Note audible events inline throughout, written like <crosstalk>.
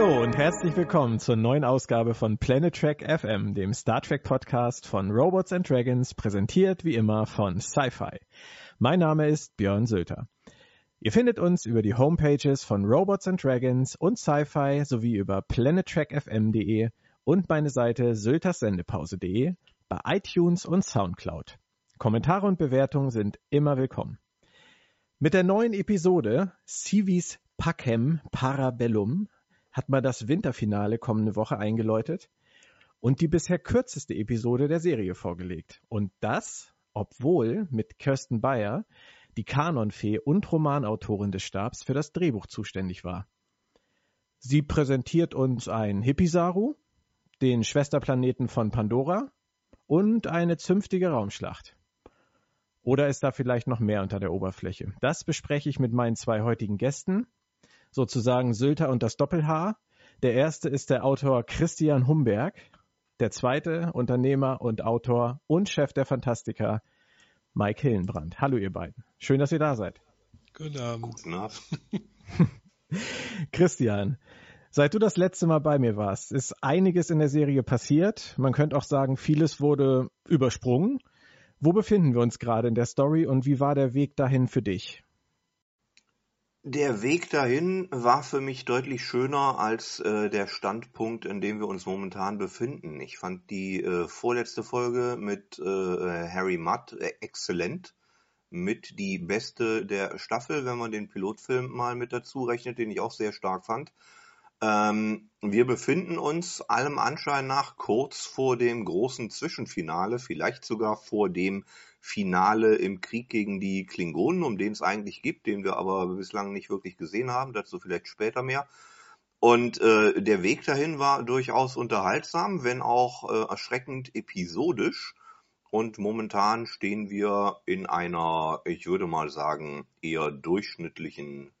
Hallo und herzlich willkommen zur neuen Ausgabe von Planet Trek FM, dem Star Trek Podcast von Robots and Dragons, präsentiert wie immer von Sci-Fi. Mein Name ist Björn Sölter. Ihr findet uns über die Homepages von Robots and Dragons und Sci-Fi sowie über planettrackfm.de und meine Seite sölterssendepause.de bei iTunes und Soundcloud. Kommentare und Bewertungen sind immer willkommen. Mit der neuen Episode Civis Pacem Parabellum hat man das Winterfinale kommende Woche eingeläutet und die bisher kürzeste Episode der Serie vorgelegt. Und das, obwohl mit Kirsten Bayer die Kanonfee und Romanautorin des Stabs für das Drehbuch zuständig war. Sie präsentiert uns ein Hippisaru, den Schwesterplaneten von Pandora und eine zünftige Raumschlacht. Oder ist da vielleicht noch mehr unter der Oberfläche? Das bespreche ich mit meinen zwei heutigen Gästen, sozusagen Sylter und das Doppelhaar. Der erste ist der Autor Christian Humberg, der zweite Unternehmer und Autor und Chef der Fantastika Mike Hillenbrand. Hallo ihr beiden. Schön, dass ihr da seid. Guten Abend. Guten Abend. <laughs> Christian, seit du das letzte Mal bei mir warst, ist einiges in der Serie passiert. Man könnte auch sagen, vieles wurde übersprungen. Wo befinden wir uns gerade in der Story und wie war der Weg dahin für dich? Der Weg dahin war für mich deutlich schöner als äh, der Standpunkt, in dem wir uns momentan befinden. Ich fand die äh, vorletzte Folge mit äh, Harry Mudd äh, exzellent. Mit die beste der Staffel, wenn man den Pilotfilm mal mit dazu rechnet, den ich auch sehr stark fand. Ähm, wir befinden uns allem Anschein nach kurz vor dem großen Zwischenfinale, vielleicht sogar vor dem Finale im Krieg gegen die Klingonen, um den es eigentlich gibt, den wir aber bislang nicht wirklich gesehen haben. Dazu vielleicht später mehr. Und äh, der Weg dahin war durchaus unterhaltsam, wenn auch äh, erschreckend episodisch. Und momentan stehen wir in einer, ich würde mal sagen, eher durchschnittlichen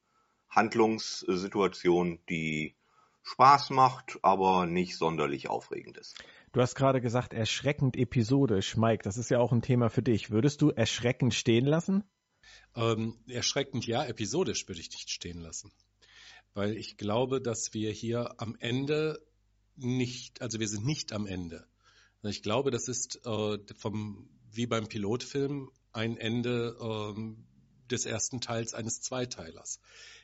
Handlungssituation, die Spaß macht, aber nicht sonderlich aufregend ist. Du hast gerade gesagt, erschreckend episodisch. Mike, das ist ja auch ein Thema für dich. Würdest du erschreckend stehen lassen? Ähm, erschreckend ja, episodisch würde ich nicht stehen lassen. Weil ich glaube, dass wir hier am Ende nicht, also wir sind nicht am Ende. Ich glaube, das ist äh, vom, wie beim Pilotfilm ein Ende äh, des ersten Teils eines Zweiteilers.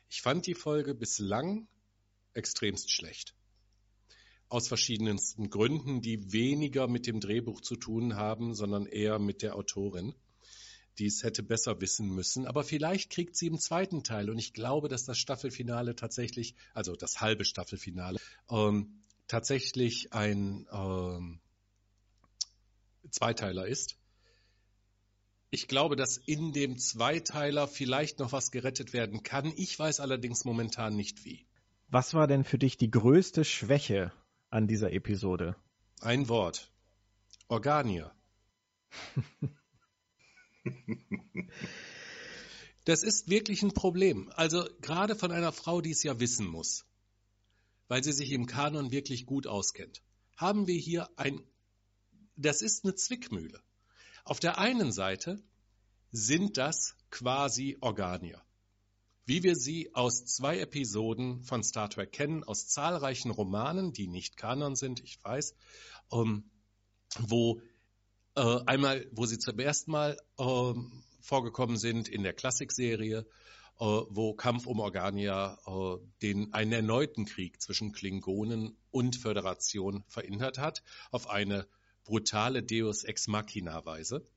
Ich fand die Folge bislang extremst schlecht aus verschiedensten Gründen, die weniger mit dem Drehbuch zu tun haben, sondern eher mit der Autorin, die es hätte besser wissen müssen. Aber vielleicht kriegt sie im zweiten Teil, und ich glaube, dass das Staffelfinale tatsächlich, also das halbe Staffelfinale, ähm, tatsächlich ein ähm, Zweiteiler ist. Ich glaube, dass in dem Zweiteiler vielleicht noch was gerettet werden kann. Ich weiß allerdings momentan nicht wie. Was war denn für dich die größte Schwäche an dieser Episode? Ein Wort. Organier. <laughs> das ist wirklich ein Problem. Also gerade von einer Frau, die es ja wissen muss, weil sie sich im Kanon wirklich gut auskennt, haben wir hier ein, das ist eine Zwickmühle. Auf der einen Seite sind das quasi Organier wie wir sie aus zwei Episoden von Star Trek kennen, aus zahlreichen Romanen, die nicht Kanon sind, ich weiß, ähm, wo äh, einmal, wo sie zum ersten Mal ähm, vorgekommen sind in der Klassikserie, äh, wo Kampf um Organia äh, den einen erneuten Krieg zwischen Klingonen und Föderation verhindert hat, auf eine brutale Deus Ex Machina Weise.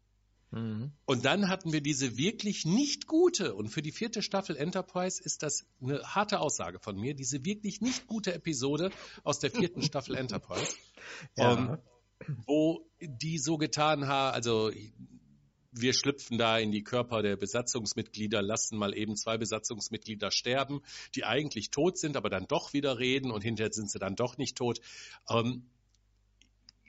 Mhm. Und dann hatten wir diese wirklich nicht gute, und für die vierte Staffel Enterprise ist das eine harte Aussage von mir, diese wirklich nicht gute Episode aus der vierten Staffel Enterprise, <laughs> ja. ähm, wo die so getan haben, also wir schlüpfen da in die Körper der Besatzungsmitglieder, lassen mal eben zwei Besatzungsmitglieder sterben, die eigentlich tot sind, aber dann doch wieder reden und hinterher sind sie dann doch nicht tot. Ähm,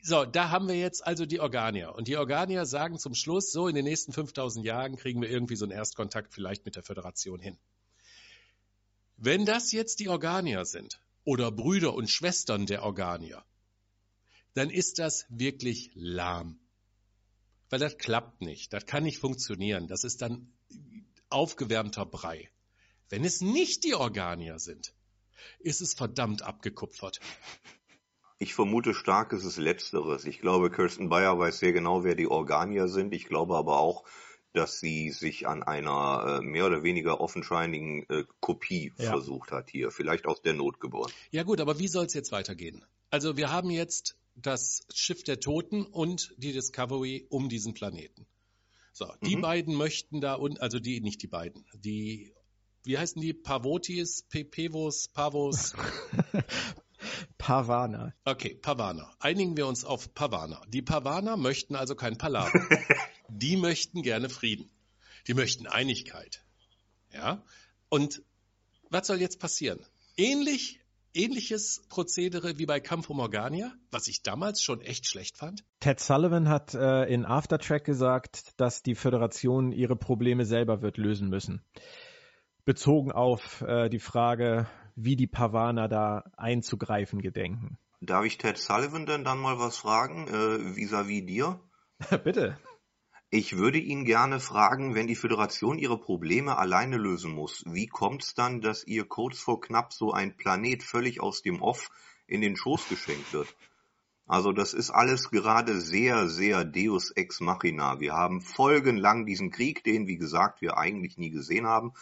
so, da haben wir jetzt also die Organier. Und die Organier sagen zum Schluss, so in den nächsten 5000 Jahren kriegen wir irgendwie so einen Erstkontakt vielleicht mit der Föderation hin. Wenn das jetzt die Organier sind oder Brüder und Schwestern der Organier, dann ist das wirklich lahm. Weil das klappt nicht, das kann nicht funktionieren, das ist dann aufgewärmter Brei. Wenn es nicht die Organier sind, ist es verdammt abgekupfert. Ich vermute stark, es ist Letzteres. Ich glaube, Kirsten Bayer weiß sehr genau, wer die Organier sind. Ich glaube aber auch, dass sie sich an einer äh, mehr oder weniger offenscheinigen äh, Kopie ja. versucht hat hier. Vielleicht aus der Not geboren. Ja gut, aber wie soll es jetzt weitergehen? Also wir haben jetzt das Schiff der Toten und die Discovery um diesen Planeten. So, die mhm. beiden möchten da und also die nicht die beiden, die wie heißen die Pavotis, Pevos, Pavos? <laughs> Pavana. Okay, Pavana. Einigen wir uns auf Pavana. Die Pavana möchten also kein Palaver. <laughs> die möchten gerne Frieden. Die möchten Einigkeit. Ja? Und was soll jetzt passieren? Ähnlich ähnliches Prozedere wie bei Kampf um Organia, was ich damals schon echt schlecht fand? Ted Sullivan hat äh, in Aftertrack gesagt, dass die Föderation ihre Probleme selber wird lösen müssen. Bezogen auf äh, die Frage, wie die Pavaner da einzugreifen gedenken. Darf ich Ted Sullivan denn dann mal was fragen, äh, vis-à-vis -vis dir? <laughs> Bitte. Ich würde ihn gerne fragen, wenn die Föderation ihre Probleme alleine lösen muss, wie kommt's dann, dass ihr kurz vor knapp so ein Planet völlig aus dem Off in den Schoß geschenkt wird? Also das ist alles gerade sehr, sehr Deus ex machina. Wir haben folgenlang diesen Krieg, den, wie gesagt, wir eigentlich nie gesehen haben.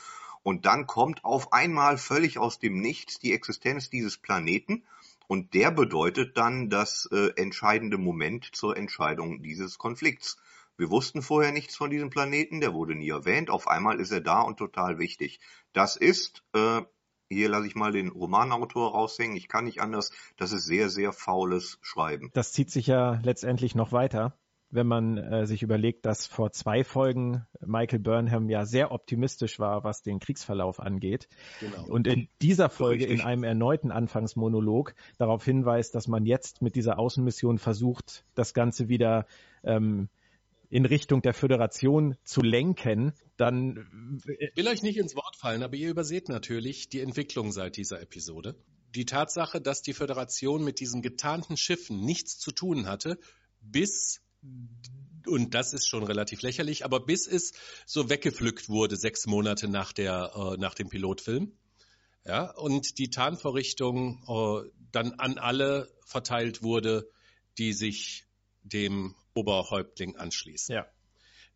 Und dann kommt auf einmal völlig aus dem Nichts die Existenz dieses Planeten. Und der bedeutet dann das äh, entscheidende Moment zur Entscheidung dieses Konflikts. Wir wussten vorher nichts von diesem Planeten, der wurde nie erwähnt. Auf einmal ist er da und total wichtig. Das ist, äh, hier lasse ich mal den Romanautor raushängen, ich kann nicht anders, das ist sehr, sehr faules Schreiben. Das zieht sich ja letztendlich noch weiter wenn man äh, sich überlegt, dass vor zwei Folgen Michael Burnham ja sehr optimistisch war, was den Kriegsverlauf angeht. Genau. Und in dieser Folge Richtig. in einem erneuten Anfangsmonolog darauf hinweist, dass man jetzt mit dieser Außenmission versucht, das Ganze wieder ähm, in Richtung der Föderation zu lenken, dann. Ich will euch nicht ins Wort fallen, aber ihr überseht natürlich die Entwicklung seit dieser Episode. Die Tatsache, dass die Föderation mit diesen getarnten Schiffen nichts zu tun hatte, bis und das ist schon relativ lächerlich, aber bis es so weggepflückt wurde, sechs Monate nach, der, äh, nach dem Pilotfilm. Ja, und die Tarnvorrichtung äh, dann an alle verteilt wurde, die sich dem Oberhäuptling anschließen. Ja.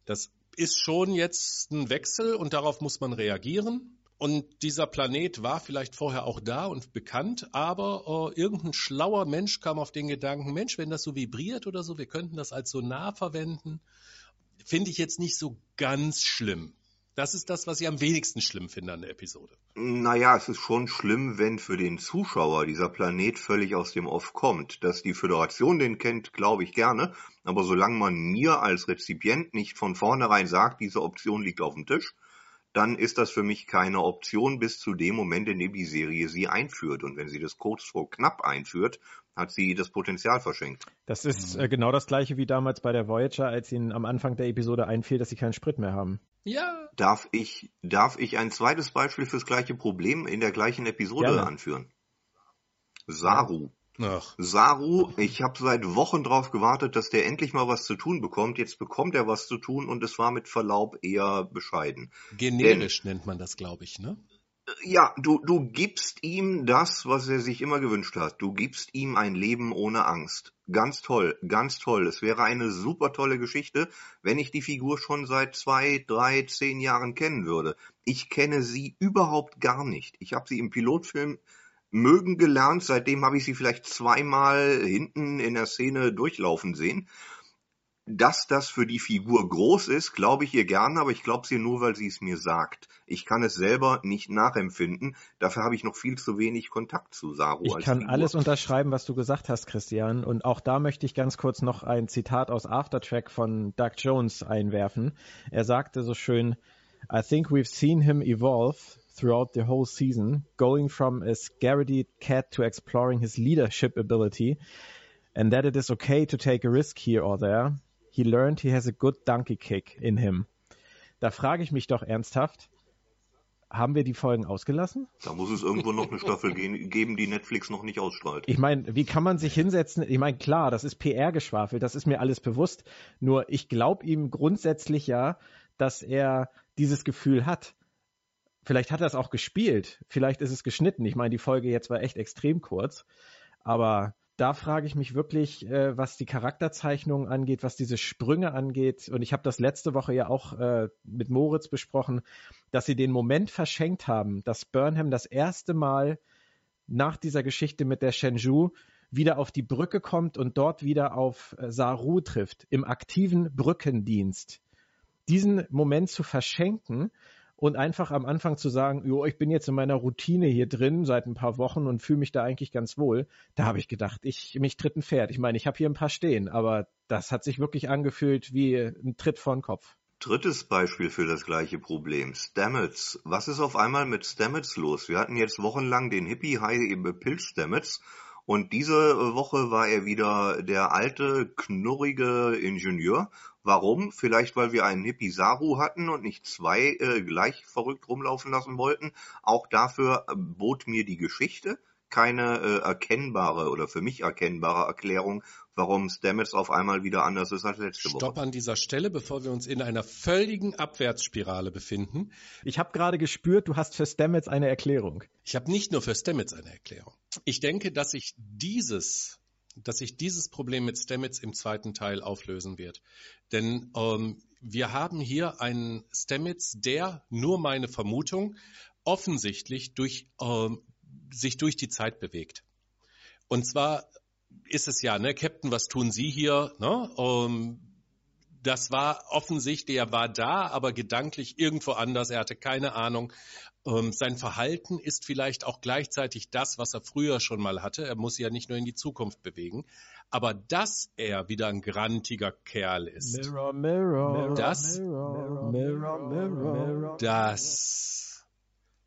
Das ist schon jetzt ein Wechsel und darauf muss man reagieren. Und dieser Planet war vielleicht vorher auch da und bekannt, aber äh, irgendein schlauer Mensch kam auf den Gedanken, Mensch, wenn das so vibriert oder so, wir könnten das als Sonar verwenden. Finde ich jetzt nicht so ganz schlimm. Das ist das, was ich am wenigsten schlimm finde an der Episode. Naja, es ist schon schlimm, wenn für den Zuschauer dieser Planet völlig aus dem Off kommt. Dass die Föderation den kennt, glaube ich gerne. Aber solange man mir als Rezipient nicht von vornherein sagt, diese Option liegt auf dem Tisch, dann ist das für mich keine Option bis zu dem Moment, in dem die Serie sie einführt. Und wenn sie das kurz vor knapp einführt, hat sie das Potenzial verschenkt. Das ist äh, genau das gleiche wie damals bei der Voyager, als ihnen am Anfang der Episode einfiel, dass sie keinen Sprit mehr haben. Ja. Darf ich, darf ich ein zweites Beispiel fürs gleiche Problem in der gleichen Episode Gerne. anführen? Saru. Ach. Saru, ich habe seit Wochen drauf gewartet, dass der endlich mal was zu tun bekommt. Jetzt bekommt er was zu tun und es war mit Verlaub eher bescheiden. Generisch Denn, nennt man das, glaube ich, ne? Ja, du, du gibst ihm das, was er sich immer gewünscht hat. Du gibst ihm ein Leben ohne Angst. Ganz toll, ganz toll. Es wäre eine super tolle Geschichte, wenn ich die Figur schon seit zwei, drei, zehn Jahren kennen würde. Ich kenne sie überhaupt gar nicht. Ich habe sie im Pilotfilm mögen gelernt. Seitdem habe ich sie vielleicht zweimal hinten in der Szene durchlaufen sehen. Dass das für die Figur groß ist, glaube ich ihr gerne, aber ich glaube es ihr nur, weil sie es mir sagt. Ich kann es selber nicht nachempfinden. Dafür habe ich noch viel zu wenig Kontakt zu Saru. Ich kann Figur. alles unterschreiben, was du gesagt hast, Christian. Und auch da möchte ich ganz kurz noch ein Zitat aus Aftertrack von Doug Jones einwerfen. Er sagte so schön, I think we've seen him evolve throughout the whole season, going from a scaredy cat to exploring his leadership ability, and that it is okay to take a risk here or there. He learned he has a good donkey kick in him. Da frage ich mich doch ernsthaft, haben wir die Folgen ausgelassen? Da muss es irgendwo noch eine Staffel geben, die Netflix noch nicht ausstrahlt. Ich meine, wie kann man sich hinsetzen? Ich meine, klar, das ist PR-Geschwafel, das ist mir alles bewusst. Nur ich glaube ihm grundsätzlich ja, dass er dieses Gefühl hat vielleicht hat er es auch gespielt, vielleicht ist es geschnitten. Ich meine, die Folge jetzt war echt extrem kurz, aber da frage ich mich wirklich, äh, was die Charakterzeichnung angeht, was diese Sprünge angeht. Und ich habe das letzte Woche ja auch äh, mit Moritz besprochen, dass sie den Moment verschenkt haben, dass Burnham das erste Mal nach dieser Geschichte mit der Shenzhou wieder auf die Brücke kommt und dort wieder auf äh, Saru trifft, im aktiven Brückendienst. Diesen Moment zu verschenken und einfach am Anfang zu sagen, jo, ich bin jetzt in meiner Routine hier drin seit ein paar Wochen und fühle mich da eigentlich ganz wohl, da habe ich gedacht, ich mich tritt ein Pferd. Ich meine, ich habe hier ein paar stehen, aber das hat sich wirklich angefühlt wie ein Tritt vor den Kopf. Drittes Beispiel für das gleiche Problem. Stamets. Was ist auf einmal mit Stamets los? Wir hatten jetzt wochenlang den Hippie-High Pilz Stamets und diese Woche war er wieder der alte, knurrige Ingenieur. Warum? Vielleicht, weil wir einen Hippie Saru hatten und nicht zwei äh, gleich verrückt rumlaufen lassen wollten. Auch dafür äh, bot mir die Geschichte keine äh, erkennbare oder für mich erkennbare Erklärung, warum Stamets auf einmal wieder anders ist als letzte Woche. Stopp an dieser Stelle, bevor wir uns in einer völligen Abwärtsspirale befinden. Ich habe gerade gespürt, du hast für Stamets eine Erklärung. Ich habe nicht nur für Stamets eine Erklärung. Ich denke, dass sich dieses dass sich dieses Problem mit Stamets im zweiten Teil auflösen wird. Denn ähm, wir haben hier einen Stamets, der, nur meine Vermutung, offensichtlich durch ähm, sich durch die Zeit bewegt. Und zwar ist es ja, ne, Captain, was tun Sie hier? Ne? Ähm, das war offensichtlich, er war da, aber gedanklich irgendwo anders. Er hatte keine Ahnung. Ähm, sein Verhalten ist vielleicht auch gleichzeitig das, was er früher schon mal hatte. Er muss ja nicht nur in die Zukunft bewegen. Aber dass er wieder ein grantiger Kerl ist, mirror, mirror, das, mirror, mirror, das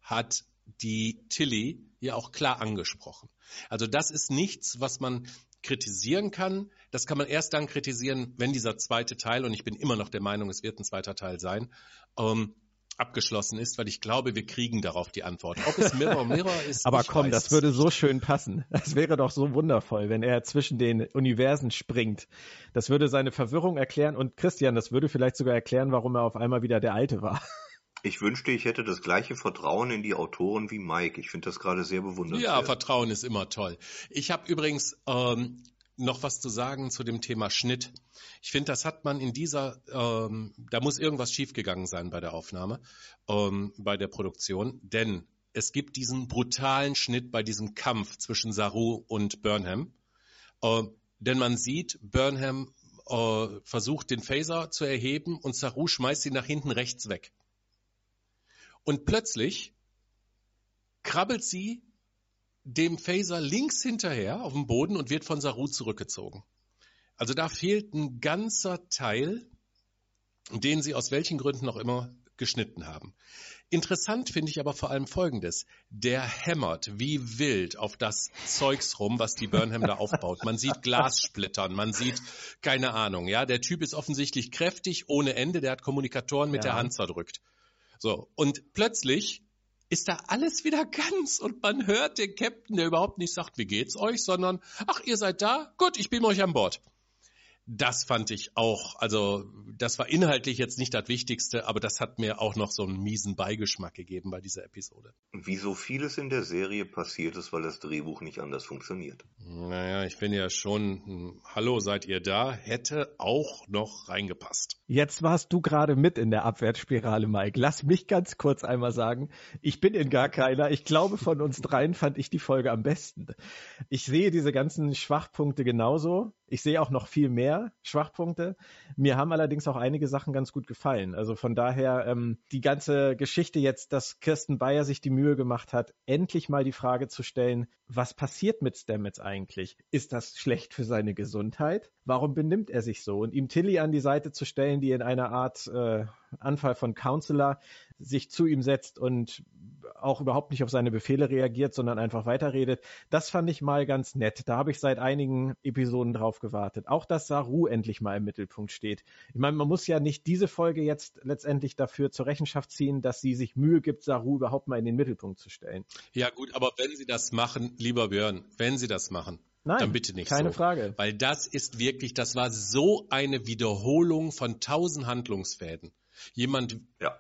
hat die Tilly hier auch klar angesprochen. Also das ist nichts, was man kritisieren kann. Das kann man erst dann kritisieren, wenn dieser zweite Teil, und ich bin immer noch der Meinung, es wird ein zweiter Teil sein, ähm, abgeschlossen ist, weil ich glaube, wir kriegen darauf die Antwort. Ob es Mirror <laughs> Mirror ist. Aber komm, das würde so schön passen. Das wäre doch so wundervoll, wenn er zwischen den Universen springt. Das würde seine Verwirrung erklären und Christian, das würde vielleicht sogar erklären, warum er auf einmal wieder der Alte war. Ich wünschte, ich hätte das gleiche Vertrauen in die Autoren wie Mike. Ich finde das gerade sehr bewundernswert. Ja, Vertrauen ist immer toll. Ich habe übrigens ähm, noch was zu sagen zu dem Thema Schnitt. Ich finde, das hat man in dieser, ähm, da muss irgendwas schiefgegangen sein bei der Aufnahme, ähm, bei der Produktion, denn es gibt diesen brutalen Schnitt bei diesem Kampf zwischen Saru und Burnham. Äh, denn man sieht, Burnham äh, versucht den Phaser zu erheben und Saru schmeißt ihn nach hinten rechts weg. Und plötzlich krabbelt sie dem Phaser links hinterher auf dem Boden und wird von Saru zurückgezogen. Also da fehlt ein ganzer Teil, den sie aus welchen Gründen auch immer geschnitten haben. Interessant finde ich aber vor allem Folgendes. Der hämmert wie wild auf das Zeugs rum, was die Burnham da aufbaut. Man sieht Glas splittern, man sieht, keine Ahnung, ja, der Typ ist offensichtlich kräftig ohne Ende, der hat Kommunikatoren mit ja. der Hand zerdrückt. So, und plötzlich ist da alles wieder ganz und man hört den Captain, der überhaupt nicht sagt, wie geht's euch, sondern, ach, ihr seid da? Gut, ich bin euch an Bord. Das fand ich auch, also das war inhaltlich jetzt nicht das Wichtigste, aber das hat mir auch noch so einen miesen Beigeschmack gegeben bei dieser Episode. Wie so vieles in der Serie passiert ist, weil das Drehbuch nicht anders funktioniert. Naja, ich bin ja schon, hm, hallo, seid ihr da? Hätte auch noch reingepasst. Jetzt warst du gerade mit in der Abwärtsspirale, Mike. Lass mich ganz kurz einmal sagen, ich bin in gar keiner. Ich glaube, von uns dreien fand ich die Folge am besten. Ich sehe diese ganzen Schwachpunkte genauso. Ich sehe auch noch viel mehr Schwachpunkte. Mir haben allerdings auch einige Sachen ganz gut gefallen. Also von daher ähm, die ganze Geschichte jetzt, dass Kirsten Bayer sich die Mühe gemacht hat, endlich mal die Frage zu stellen, was passiert mit Stamets eigentlich? Ist das schlecht für seine Gesundheit? Warum benimmt er sich so? Und ihm Tilly an die Seite zu stellen, die in einer Art äh, Anfall von Counselor sich zu ihm setzt und auch überhaupt nicht auf seine Befehle reagiert, sondern einfach weiterredet. Das fand ich mal ganz nett. Da habe ich seit einigen Episoden drauf gewartet. Auch, dass Saru endlich mal im Mittelpunkt steht. Ich meine, man muss ja nicht diese Folge jetzt letztendlich dafür zur Rechenschaft ziehen, dass sie sich Mühe gibt, Saru überhaupt mal in den Mittelpunkt zu stellen. Ja gut, aber wenn sie das machen, lieber Björn, wenn sie das machen, Nein, dann bitte nicht keine so. Frage. Weil das ist wirklich, das war so eine Wiederholung von tausend Handlungsfäden. Jemand, ja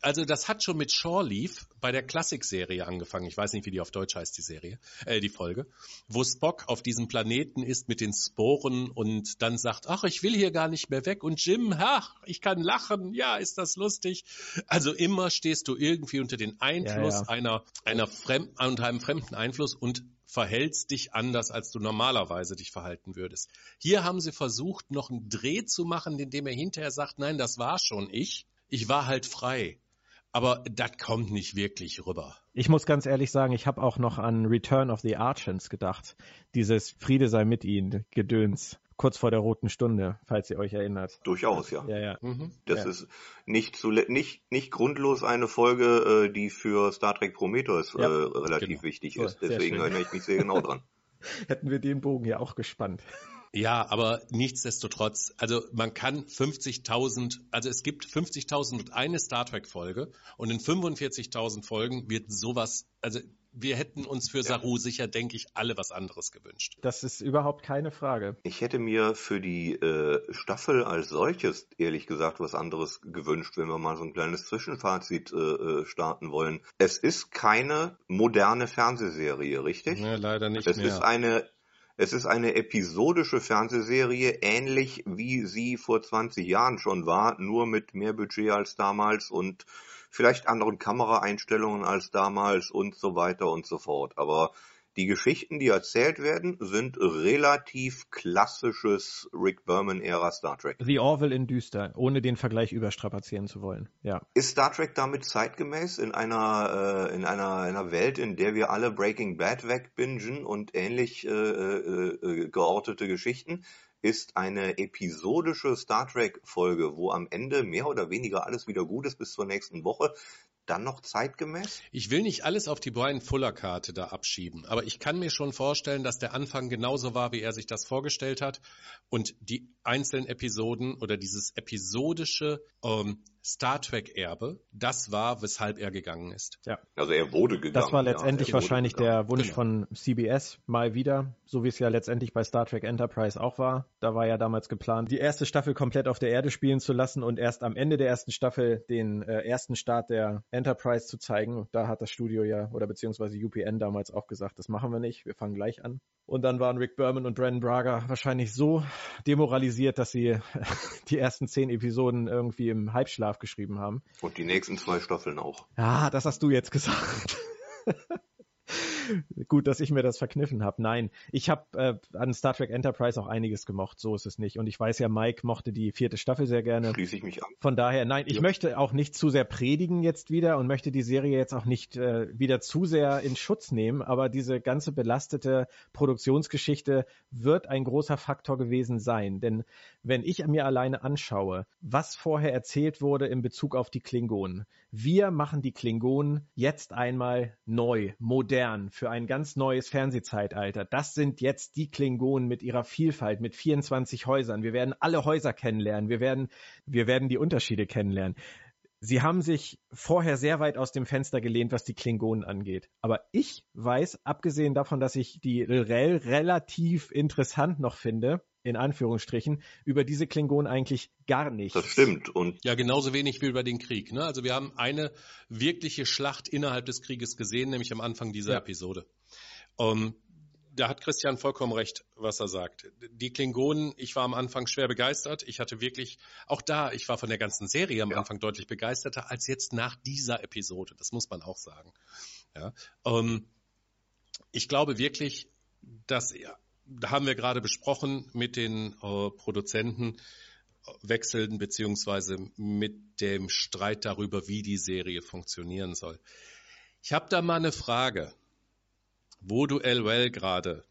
also das hat schon mit Shore Leaf bei der Klassik-Serie angefangen. Ich weiß nicht, wie die auf Deutsch heißt, die Serie, äh, die Folge, wo Spock auf diesem Planeten ist mit den Sporen und dann sagt, ach, ich will hier gar nicht mehr weg und Jim, ach, ich kann lachen, ja, ist das lustig. Also immer stehst du irgendwie unter den Einfluss ja, ja. einer, einer fremd, unter einem fremden Einfluss und verhältst dich anders, als du normalerweise dich verhalten würdest. Hier haben sie versucht, noch einen Dreh zu machen, indem er hinterher sagt, nein, das war schon ich. Ich war halt frei. Aber das kommt nicht wirklich rüber. Ich muss ganz ehrlich sagen, ich habe auch noch an Return of the Archons gedacht. Dieses Friede sei mit ihnen, Gedöns kurz vor der roten Stunde, falls ihr euch erinnert. Durchaus, ja. Ja, ja. Mhm. Das ja. ist nicht, zu, nicht, nicht grundlos eine Folge, äh, die für Star Trek Prometheus ja, äh, relativ genau. wichtig ist. Deswegen erinnere ich mich sehr genau dran. <laughs> Hätten wir den Bogen ja auch gespannt. Ja, aber nichtsdestotrotz, also man kann 50.000, also es gibt 50.000 und eine Star Trek Folge und in 45.000 Folgen wird sowas, also wir hätten uns für Saru ja. sicher, denke ich, alle was anderes gewünscht. Das ist überhaupt keine Frage. Ich hätte mir für die äh, Staffel als solches, ehrlich gesagt, was anderes gewünscht, wenn wir mal so ein kleines Zwischenfazit äh, äh starten wollen. Es ist keine moderne Fernsehserie, richtig? Ja, leider nicht es mehr. Es ist eine es ist eine episodische Fernsehserie, ähnlich wie sie vor 20 Jahren schon war, nur mit mehr Budget als damals und vielleicht anderen Kameraeinstellungen als damals und so weiter und so fort. Aber die Geschichten, die erzählt werden, sind relativ klassisches Rick Berman-Ära Star Trek. The Orville in düster, ohne den Vergleich überstrapazieren zu wollen. Ja. Ist Star Trek damit zeitgemäß in einer, äh, in einer, einer Welt, in der wir alle Breaking Bad wegbingen und ähnlich äh, äh, äh geortete Geschichten? ist eine episodische Star Trek Folge, wo am Ende mehr oder weniger alles wieder gut ist bis zur nächsten Woche, dann noch zeitgemäß? Ich will nicht alles auf die Brian Fuller Karte da abschieben, aber ich kann mir schon vorstellen, dass der Anfang genauso war, wie er sich das vorgestellt hat und die einzelnen Episoden oder dieses episodische ähm, Star Trek Erbe, das war, weshalb er gegangen ist. Ja. Also er wurde gegangen. Das war letztendlich ja, wahrscheinlich der Wunsch genau. von CBS mal wieder, so wie es ja letztendlich bei Star Trek Enterprise auch war. Da war ja damals geplant, die erste Staffel komplett auf der Erde spielen zu lassen und erst am Ende der ersten Staffel den äh, ersten Start der Enterprise zu zeigen. Da hat das Studio ja oder beziehungsweise UPN damals auch gesagt, das machen wir nicht, wir fangen gleich an. Und dann waren Rick Berman und Brandon Braga wahrscheinlich so demoralisiert, dass sie <laughs> die ersten zehn Episoden irgendwie im Halbschlaf geschrieben haben. Und die nächsten zwei Staffeln auch. Ja, das hast du jetzt gesagt. <laughs> Gut, dass ich mir das verkniffen habe. Nein, ich habe äh, an Star Trek Enterprise auch einiges gemocht, so ist es nicht. Und ich weiß ja, Mike mochte die vierte Staffel sehr gerne. Schließe ich mich an. Von daher, nein, ich ja. möchte auch nicht zu sehr predigen jetzt wieder und möchte die Serie jetzt auch nicht äh, wieder zu sehr in Schutz nehmen, aber diese ganze belastete Produktionsgeschichte wird ein großer Faktor gewesen sein. Denn wenn ich mir alleine anschaue, was vorher erzählt wurde in Bezug auf die Klingonen, wir machen die Klingonen jetzt einmal neu, modern, für ein ganz neues Fernsehzeitalter. Das sind jetzt die Klingonen mit ihrer Vielfalt, mit 24 Häusern. Wir werden alle Häuser kennenlernen. Wir werden, wir werden die Unterschiede kennenlernen. Sie haben sich vorher sehr weit aus dem Fenster gelehnt, was die Klingonen angeht. Aber ich weiß, abgesehen davon, dass ich die rel relativ interessant noch finde, in Anführungsstrichen, über diese Klingonen eigentlich gar nichts. Das stimmt. Und ja, genauso wenig wie über den Krieg. Ne? Also wir haben eine wirkliche Schlacht innerhalb des Krieges gesehen, nämlich am Anfang dieser ja. Episode. Um, ähm, da hat Christian vollkommen recht, was er sagt. Die Klingonen, ich war am Anfang schwer begeistert. Ich hatte wirklich, auch da, ich war von der ganzen Serie am ja. Anfang deutlich begeisterter als jetzt nach dieser Episode. Das muss man auch sagen. Ja, um, ähm, ich glaube wirklich, dass haben wir gerade besprochen mit den äh, Produzenten äh, wechseln beziehungsweise mit dem Streit darüber, wie die Serie funktionieren soll. Ich habe da mal eine Frage, wo du Elwell gerade,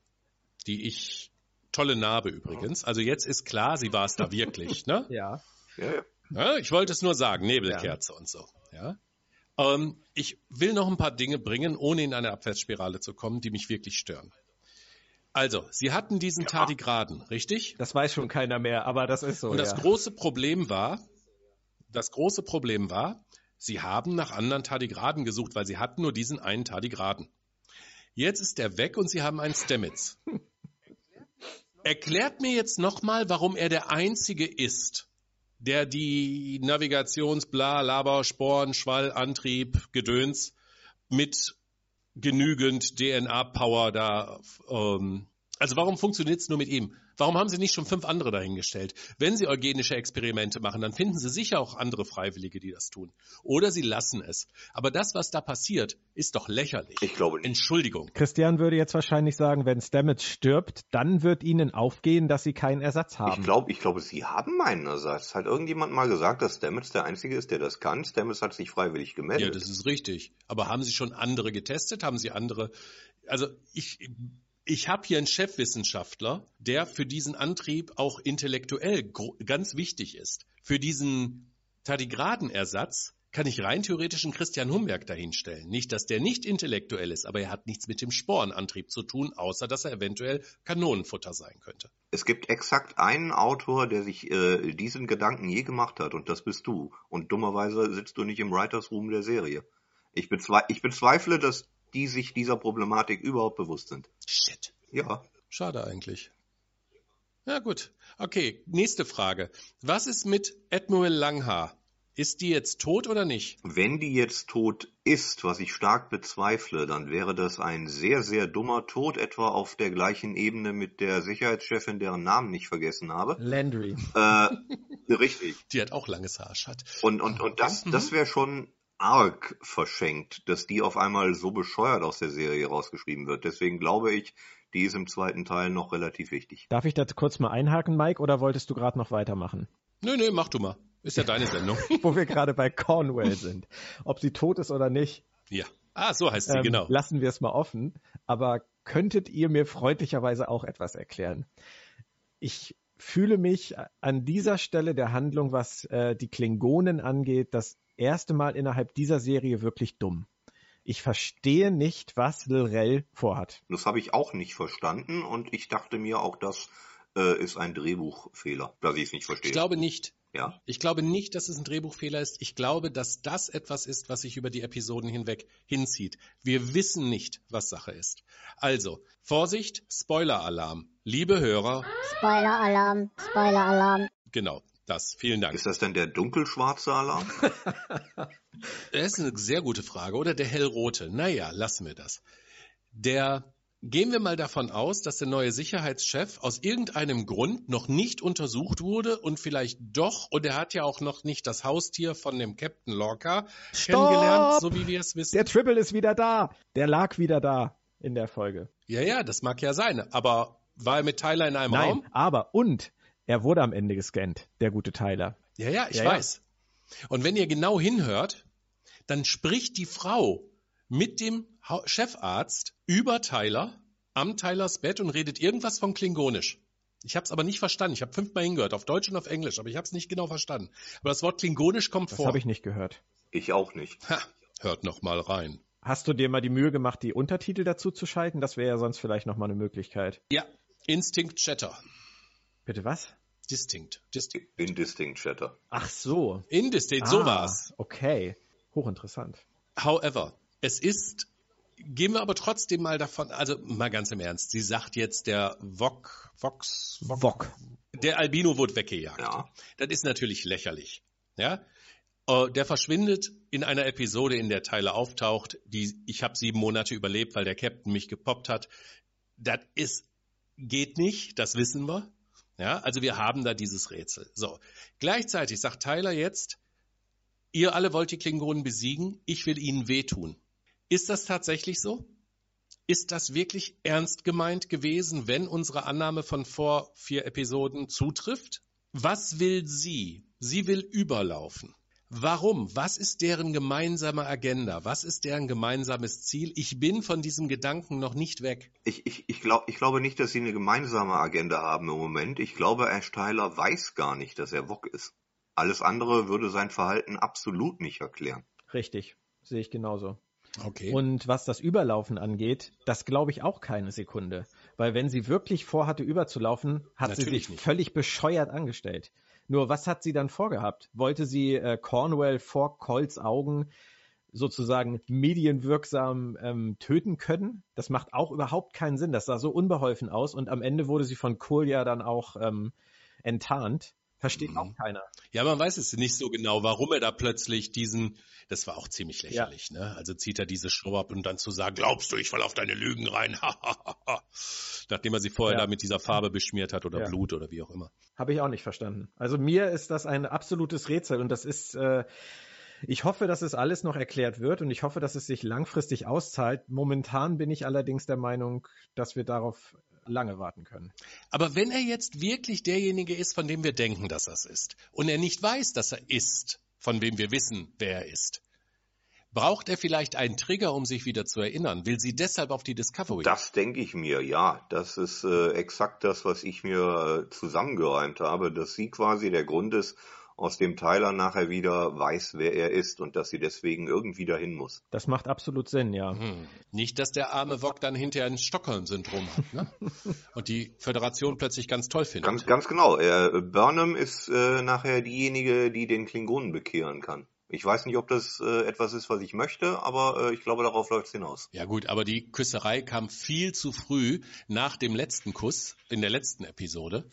die ich tolle Narbe übrigens. Also jetzt ist klar, sie war es da wirklich, ne? <laughs> Ja. ja. ja. Ich wollte es nur sagen, Nebelkerze ja. und so. Ja. Ähm, ich will noch ein paar Dinge bringen, ohne in eine Abwärtsspirale zu kommen, die mich wirklich stören. Also, Sie hatten diesen ja. Tardigraden, richtig? Das weiß schon keiner mehr, aber das ist so. Und das ja. große Problem war, das große Problem war, Sie haben nach anderen Tardigraden gesucht, weil Sie hatten nur diesen einen Tardigraden. Jetzt ist er weg und Sie haben einen Stamets. <laughs> Erklärt mir jetzt nochmal, warum er der Einzige ist, der die Navigations-Bla, Laber, Sporen, Schwall, Antrieb, Gedöns mit genügend DNA-Power da. Ähm, also warum funktioniert es nur mit ihm? Warum haben Sie nicht schon fünf andere dahingestellt? Wenn Sie eugenische Experimente machen, dann finden Sie sicher auch andere Freiwillige, die das tun. Oder Sie lassen es. Aber das, was da passiert, ist doch lächerlich. Ich glaube nicht. Entschuldigung. Christian würde jetzt wahrscheinlich sagen, wenn Stamets stirbt, dann wird ihnen aufgehen, dass sie keinen Ersatz haben. Ich glaube, ich glaube, sie haben einen Ersatz. Hat irgendjemand mal gesagt, dass Stamets der Einzige ist, der das kann? Stamets hat sich freiwillig Ja, gemeldet. das ist richtig. Aber haben Sie schon andere getestet? Haben Sie andere? Also ich, ich habe hier einen Chefwissenschaftler, der für diesen Antrieb auch intellektuell ganz wichtig ist. Für diesen Tardigradenersatz kann ich rein theoretisch einen Christian Humberg dahinstellen. Nicht, dass der nicht intellektuell ist, aber er hat nichts mit dem Sporenantrieb zu tun, außer dass er eventuell Kanonenfutter sein könnte. Es gibt exakt einen Autor, der sich äh, diesen Gedanken je gemacht hat, und das bist du. Und dummerweise sitzt du nicht im Writers Room der Serie. Ich, bezwe ich bezweifle, dass die sich dieser Problematik überhaupt bewusst sind. Shit. Ja, Schade eigentlich. Ja gut. Okay, nächste Frage. Was ist mit Admiral Langhaar? Ist die jetzt tot oder nicht? wenn die jetzt tot ist, was ich stark bezweifle, dann wäre das ein sehr, sehr dummer Tod, etwa auf der gleichen Ebene mit der Sicherheitschefin, deren Namen ich vergessen habe. Landry. Äh, <laughs> richtig. Die hat auch langes Haar, Schat. Und, und, und das, Mhm. das wäre schon arg verschenkt, dass die auf einmal so bescheuert aus der Serie rausgeschrieben wird. Deswegen glaube ich, die ist im zweiten Teil noch relativ wichtig. Darf ich da kurz mal einhaken, Mike, oder wolltest du gerade noch weitermachen? Nö, nö, mach du mal. Ist ja deine Sendung. <laughs> Wo wir gerade bei Cornwell sind. Ob sie tot ist oder nicht, ja. Ah, so heißt sie, ähm, genau. lassen wir es mal offen. Aber könntet ihr mir freundlicherweise auch etwas erklären? Ich fühle mich an dieser Stelle der Handlung, was äh, die Klingonen angeht, das erste Mal innerhalb dieser Serie wirklich dumm. Ich verstehe nicht, was Lil vorhat. Das habe ich auch nicht verstanden und ich dachte mir, auch das äh, ist ein Drehbuchfehler, dass ich es nicht verstehe. Ich glaube nicht. ja. Ich glaube nicht, dass es ein Drehbuchfehler ist. Ich glaube, dass das etwas ist, was sich über die Episoden hinweg hinzieht. Wir wissen nicht, was Sache ist. Also, Vorsicht, Spoiler-Alarm. Liebe Hörer, Spoiler-Alarm, Spoiler-Alarm. genau, das. Vielen Dank. Ist das denn der dunkelschwarze Alarm? <laughs> Das ist eine sehr gute Frage. Oder der hellrote? Naja, lassen wir das. Der, gehen wir mal davon aus, dass der neue Sicherheitschef aus irgendeinem Grund noch nicht untersucht wurde und vielleicht doch, und er hat ja auch noch nicht das Haustier von dem Captain Lorca kennengelernt, so wie wir es wissen. Der Triple ist wieder da. Der lag wieder da in der Folge. Ja, ja, das mag ja sein. Aber war er mit Tyler in einem Nein, Raum? aber und er wurde am Ende gescannt, der gute Tyler. Ja, ja, ich Ja, ja. weiß. Und wenn ihr genau hinhört, dann spricht die Frau mit dem Chefarzt über Tyler am Tylers Bett und redet irgendwas von Klingonisch. Ich habe es aber nicht verstanden. Ich habe fünfmal hingehört, auf Deutsch und auf Englisch, aber ich habe es nicht genau verstanden. Aber das Wort Klingonisch kommt Das vor. habe ich nicht gehört. Ich auch nicht. ha, hört noch mal rein. Hast du dir mal die Mühe gemacht, die Untertitel dazu zu schalten? Das wäre ja sonst vielleicht noch mal eine Möglichkeit. Ja, Instinct Chatter. Bitte was? Distinct. Distinct. Indistinct Chatter. Ach so. Indistinct, so Ah, war's. Okay. Hochinteressant. However, es ist, gehen wir aber trotzdem mal davon, also mal ganz im Ernst, sie sagt jetzt, der Vok, Vox, Wok. der Albino wurde weggejagt. Ja. Das ist natürlich lächerlich. Ja? Äh, Der verschwindet in einer Episode, in der Tyler auftaucht, die ich habe sieben Monate überlebt, weil der Captain mich gepoppt hat. Das ist geht nicht, das wissen wir. Ja, also wir haben da dieses Rätsel. So, gleichzeitig sagt Tyler jetzt, ihr alle wollt die Klingonen besiegen, ich will ihnen wehtun. Ist das tatsächlich so? Ist das wirklich ernst gemeint gewesen, wenn unsere Annahme von vor vier Episoden zutrifft? Was will sie? Sie will überlaufen. Warum? Was ist deren gemeinsame Agenda? Was ist deren gemeinsames Ziel? Ich bin von diesem Gedanken noch nicht weg. Ich, ich, ich, glaub, ich glaube nicht, dass sie eine gemeinsame Agenda haben im Moment. Ich glaube, Ash Tyler weiß gar nicht, dass er Wok ist. Alles andere würde sein Verhalten absolut nicht erklären. Richtig. Sehe ich genauso. Okay. Und was das Überlaufen angeht, das glaube ich auch keine Sekunde. Weil wenn sie wirklich vorhatte, überzulaufen, hat sie Natürlich sich nicht. völlig bescheuert angestellt. Nur was hat sie dann vorgehabt? Wollte sie äh, Cornwell vor Colts Augen sozusagen medienwirksam ähm, töten können? Das macht auch überhaupt keinen Sinn. Das sah so unbeholfen aus und am Ende wurde sie von Cole ja dann auch ähm, enttarnt. Versteht mhm. auch keiner. Ja, man weiß es nicht so genau, warum er da plötzlich diesen, das war auch ziemlich lächerlich, ja. ne? Also zieht er diese Show ab und dann zu sagen, glaubst du, ich fall auf deine Lügen rein, <laughs> nachdem er sie vorher ja. da mit dieser Farbe beschmiert hat oder ja. Blut oder wie auch immer. Habe ich auch nicht verstanden. Also mir ist das ein absolutes Rätsel und das ist, äh, ich hoffe, dass es alles noch erklärt wird und ich hoffe, dass es sich langfristig auszahlt. Momentan bin ich allerdings der Meinung, dass wir darauf lange warten können. Aber wenn er jetzt wirklich derjenige ist, von dem wir denken, dass er es ist, und er nicht weiß, dass er ist, von wem wir wissen, wer er ist, Braucht er vielleicht einen Trigger, um sich wieder zu erinnern? Will sie deshalb auf die Discovery? Das denke ich mir, ja. Das ist äh, exakt das, was ich mir äh, zusammengeräumt habe, dass sie quasi der Grund ist, aus dem Tyler nachher wieder weiß, wer er ist und dass sie deswegen irgendwie dahin muss. Das macht absolut Sinn, ja. Hm. Nicht, dass der arme Wok dann hinterher ein Stockholm-Syndrom hat, ne? <laughs> und die Föderation plötzlich ganz toll findet. Ganz, ganz genau. Er, Burnham ist äh, nachher diejenige, die den Klingonen bekehren kann. Ich weiß nicht, ob das äh, etwas ist, was ich möchte, aber äh, ich glaube, darauf läuft es hinaus. Ja gut, aber die Küsserei kam viel zu früh nach dem letzten Kuss in der letzten Episode.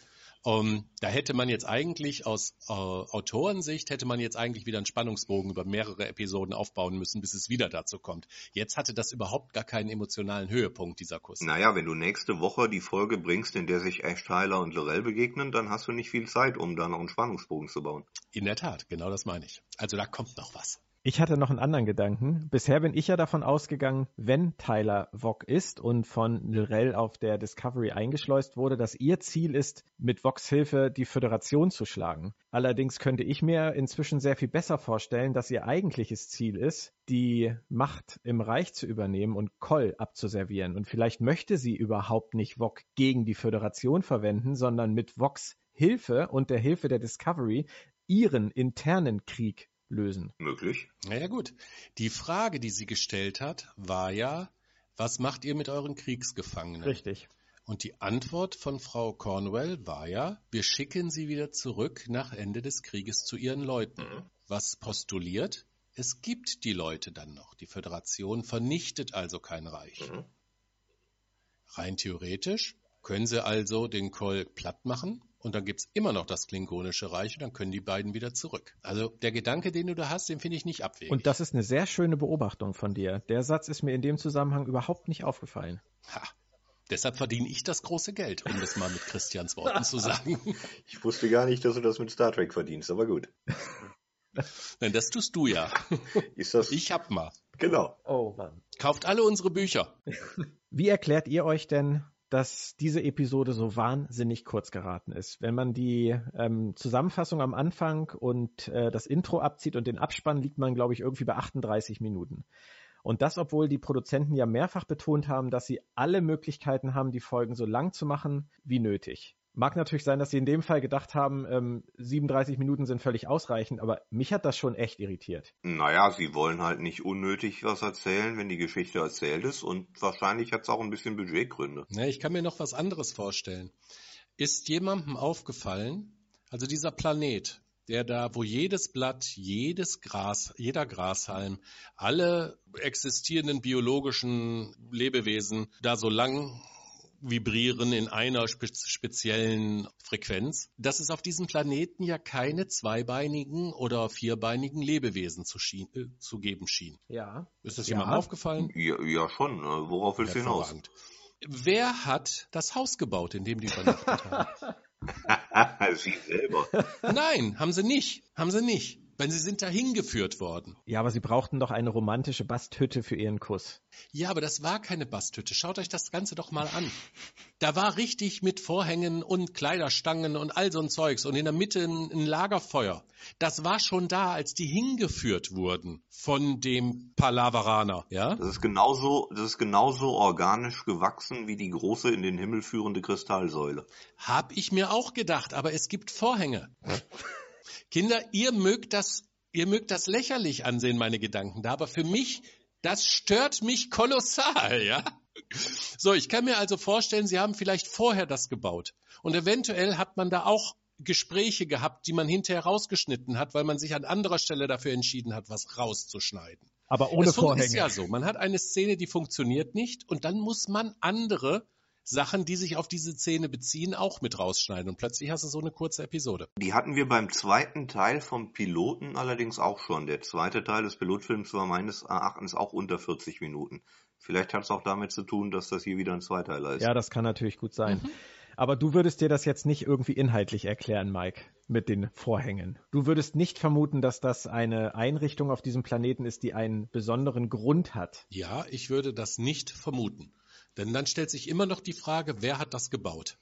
Um, ähm, da hätte man jetzt eigentlich aus äh, Autorensicht hätte man jetzt eigentlich wieder einen Spannungsbogen über mehrere Episoden aufbauen müssen, bis es wieder dazu kommt. Jetzt hatte das überhaupt gar keinen emotionalen Höhepunkt, dieser Kuss. Naja, wenn du nächste Woche die Folge bringst, in der sich Ash Tyler und Lorel begegnen, dann hast du nicht viel Zeit, um da noch einen Spannungsbogen zu bauen. In der Tat, genau das meine ich. Also da kommt noch was. Ich hatte noch einen anderen Gedanken. Bisher bin ich ja davon ausgegangen, wenn Tyler Vog ist und von Lorel auf der Discovery eingeschleust wurde, dass ihr Ziel ist, mit Vogs Hilfe die Föderation zu schlagen. Allerdings könnte ich mir inzwischen sehr viel besser vorstellen, dass ihr eigentliches Ziel ist, die Macht im Reich zu übernehmen und Koll abzuservieren. Und vielleicht möchte sie überhaupt nicht Vog gegen die Föderation verwenden, sondern mit Vogs Hilfe und der Hilfe der Discovery ihren internen Krieg lösen. Möglich. Naja gut. Die Frage, die sie gestellt hat, war ja, was macht ihr mit euren Kriegsgefangenen? Richtig. Und die Antwort von Frau Cornwell war ja, wir schicken sie wieder zurück nach Ende des Krieges zu ihren Leuten. Mhm. Was postuliert? Es gibt die Leute dann noch. Die Föderation vernichtet also kein Reich. Mhm. Rein theoretisch können sie also den Koll platt machen und dann gibt's immer noch das Klingonische Reich und dann können die beiden wieder zurück. Also der Gedanke, den du da hast, den finde ich nicht abwegig. Und das ist eine sehr schöne Beobachtung von dir. Der Satz ist mir in dem Zusammenhang überhaupt nicht aufgefallen. Ha. Deshalb verdiene ich das große Geld, um das mal mit Christians Worten zu sagen. <laughs> Ich wusste gar nicht, dass du das mit Star Trek verdienst, aber gut. <laughs> Nein, das tust du ja. <laughs> Ist das? Ich hab mal. Genau. Oh Mann. Kauft alle unsere Bücher. Wie erklärt ihr euch denn dass diese Episode so wahnsinnig kurz geraten ist. Wenn man die ähm, Zusammenfassung am Anfang und äh, das Intro abzieht und den Abspann, liegt man, glaube ich, irgendwie bei 38 Minuten. Und das, obwohl die Produzenten ja mehrfach betont haben, dass sie alle Möglichkeiten haben, die Folgen so lang zu machen wie nötig. Mag natürlich sein, dass sie in dem Fall gedacht haben, ähm, 37 Minuten sind völlig ausreichend, aber mich hat das schon echt irritiert. Naja, sie wollen halt nicht unnötig was erzählen, wenn die Geschichte erzählt ist und wahrscheinlich hat es auch ein bisschen Budgetgründe. Ja, ich kann mir noch was anderes vorstellen. Ist jemandem aufgefallen, also dieser Planet, der da, wo jedes Blatt, jedes Gras, jeder Grashalm, alle existierenden biologischen Lebewesen da so lang vibrieren in einer spe speziellen Frequenz, dass es auf diesem Planeten ja keine zweibeinigen oder vierbeinigen Lebewesen zu, äh, zu geben schien. Ja. Ist das ja. jemandem aufgefallen? Ja, ja schon. Ne? Worauf willst du hinaus? Wer hat das Haus gebaut, in dem die übernachtet haben? <laughs> Sie selber. Nein, haben sie nicht. Haben sie nicht. Weil sie sind dahin geführt worden. Ja, aber sie brauchten doch eine romantische Basthütte für ihren Kuss. Ja, aber das war keine Basthütte. Schaut euch das Ganze doch mal an. Da war richtig mit Vorhängen und Kleiderstangen und all so ein Zeugs und in der Mitte ein, ein Lagerfeuer. Das war schon da, als die hingeführt wurden von dem Palaveraner, ja? Das ist genauso, das ist genauso organisch gewachsen wie die große in den Himmel führende Kristallsäule. Hab ich mir auch gedacht, aber es gibt Vorhänge. <laughs> Kinder, ihr mögt das, ihr mögt das lächerlich ansehen, meine Gedanken da, aber für mich, das stört mich kolossal, ja? So, ich kann mir also vorstellen, Sie haben vielleicht vorher das gebaut. Und eventuell hat man da auch Gespräche gehabt, die man hinterher rausgeschnitten hat, weil man sich an anderer Stelle dafür entschieden hat, was rauszuschneiden. Aber ohne es Vorhänge. ist ja so. Man hat eine Szene, die funktioniert nicht und dann muss man andere Sachen, die sich auf diese Szene beziehen, auch mit rausschneiden. Und plötzlich hast du so eine kurze Episode. Die hatten wir beim zweiten Teil vom Piloten allerdings auch schon. Der zweite Teil des Pilotfilms war meines Erachtens auch unter 40 Minuten. Vielleicht hat es auch damit zu tun, dass das hier wieder ein Zweiteiler ist. Ja, das kann natürlich gut sein. Mhm. Aber du würdest dir das jetzt nicht irgendwie inhaltlich erklären, Mike, mit den Vorhängen. Du würdest nicht vermuten, dass das eine Einrichtung auf diesem Planeten ist, die einen besonderen Grund hat. Ja, ich würde das nicht vermuten. Denn dann stellt sich immer noch die Frage, wer hat das gebaut?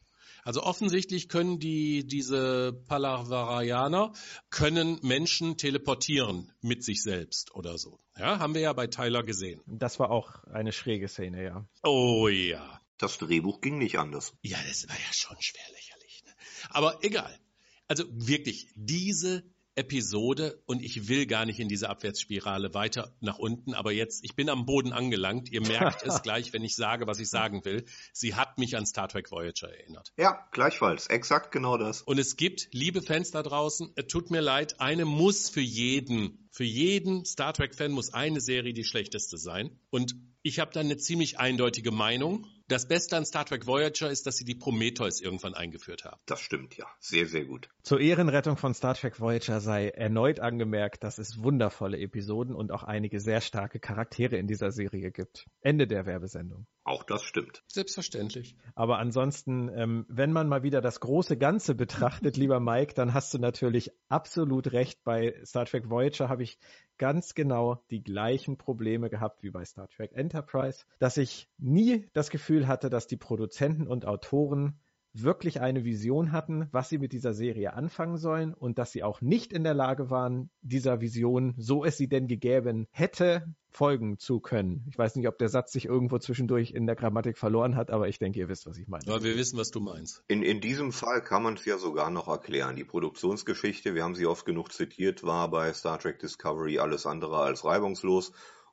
Also offensichtlich können die, diese Palavarianer, können Menschen teleportieren mit sich selbst oder so. Ja, haben wir ja bei Tyler gesehen. Das war auch eine schräge Szene, ja. Oh ja. Das Drehbuch ging nicht anders. Ja, das war ja schon schwer lächerlich. Ne? Aber egal. Also wirklich, diese Episode und ich will gar nicht in diese Abwärtsspirale weiter nach unten, aber jetzt, ich bin am Boden angelangt. Ihr merkt es <laughs> gleich, wenn ich sage, was ich sagen will. Sie hat mich an Star Trek Voyager erinnert. Ja, gleichfalls. Exakt genau das. Und es gibt, liebe Fans da draußen, es tut mir leid, eine muss für jeden, für jeden Star Trek-Fan muss eine Serie die schlechteste sein. Und ich habe dann eine ziemlich eindeutige Meinung. Das Beste an Star Trek Voyager ist, dass sie die Prometheus irgendwann eingeführt haben. Das stimmt, ja. Sehr, sehr gut. Zur Ehrenrettung von Star Trek Voyager sei erneut angemerkt, dass es wundervolle Episoden und auch einige sehr starke Charaktere in dieser Serie gibt. Ende der Werbesendung. Auch das stimmt. Selbstverständlich. Aber ansonsten, ähm, wenn man mal wieder das große Ganze betrachtet, <laughs> lieber Mike, dann hast du natürlich absolut recht. Bei Star Trek Voyager habe ich ganz genau die gleichen Probleme gehabt wie bei Star Trek Enterprise, dass ich nie das Gefühl hatte, dass die Produzenten und Autoren wirklich eine Vision hatten, was sie mit dieser Serie anfangen sollen und dass sie auch nicht in der Lage waren, dieser Vision, so es sie denn gegeben hätte, folgen zu können. Ich weiß nicht, ob der Satz sich irgendwo zwischendurch in der Grammatik verloren hat, aber ich denke, ihr wisst, was ich meine. Aber wir wissen, was du meinst. In, in diesem Fall kann man es ja sogar noch erklären. Die Produktionsgeschichte, wir haben sie oft genug zitiert, war bei Star Trek Discovery alles andere als reibungslos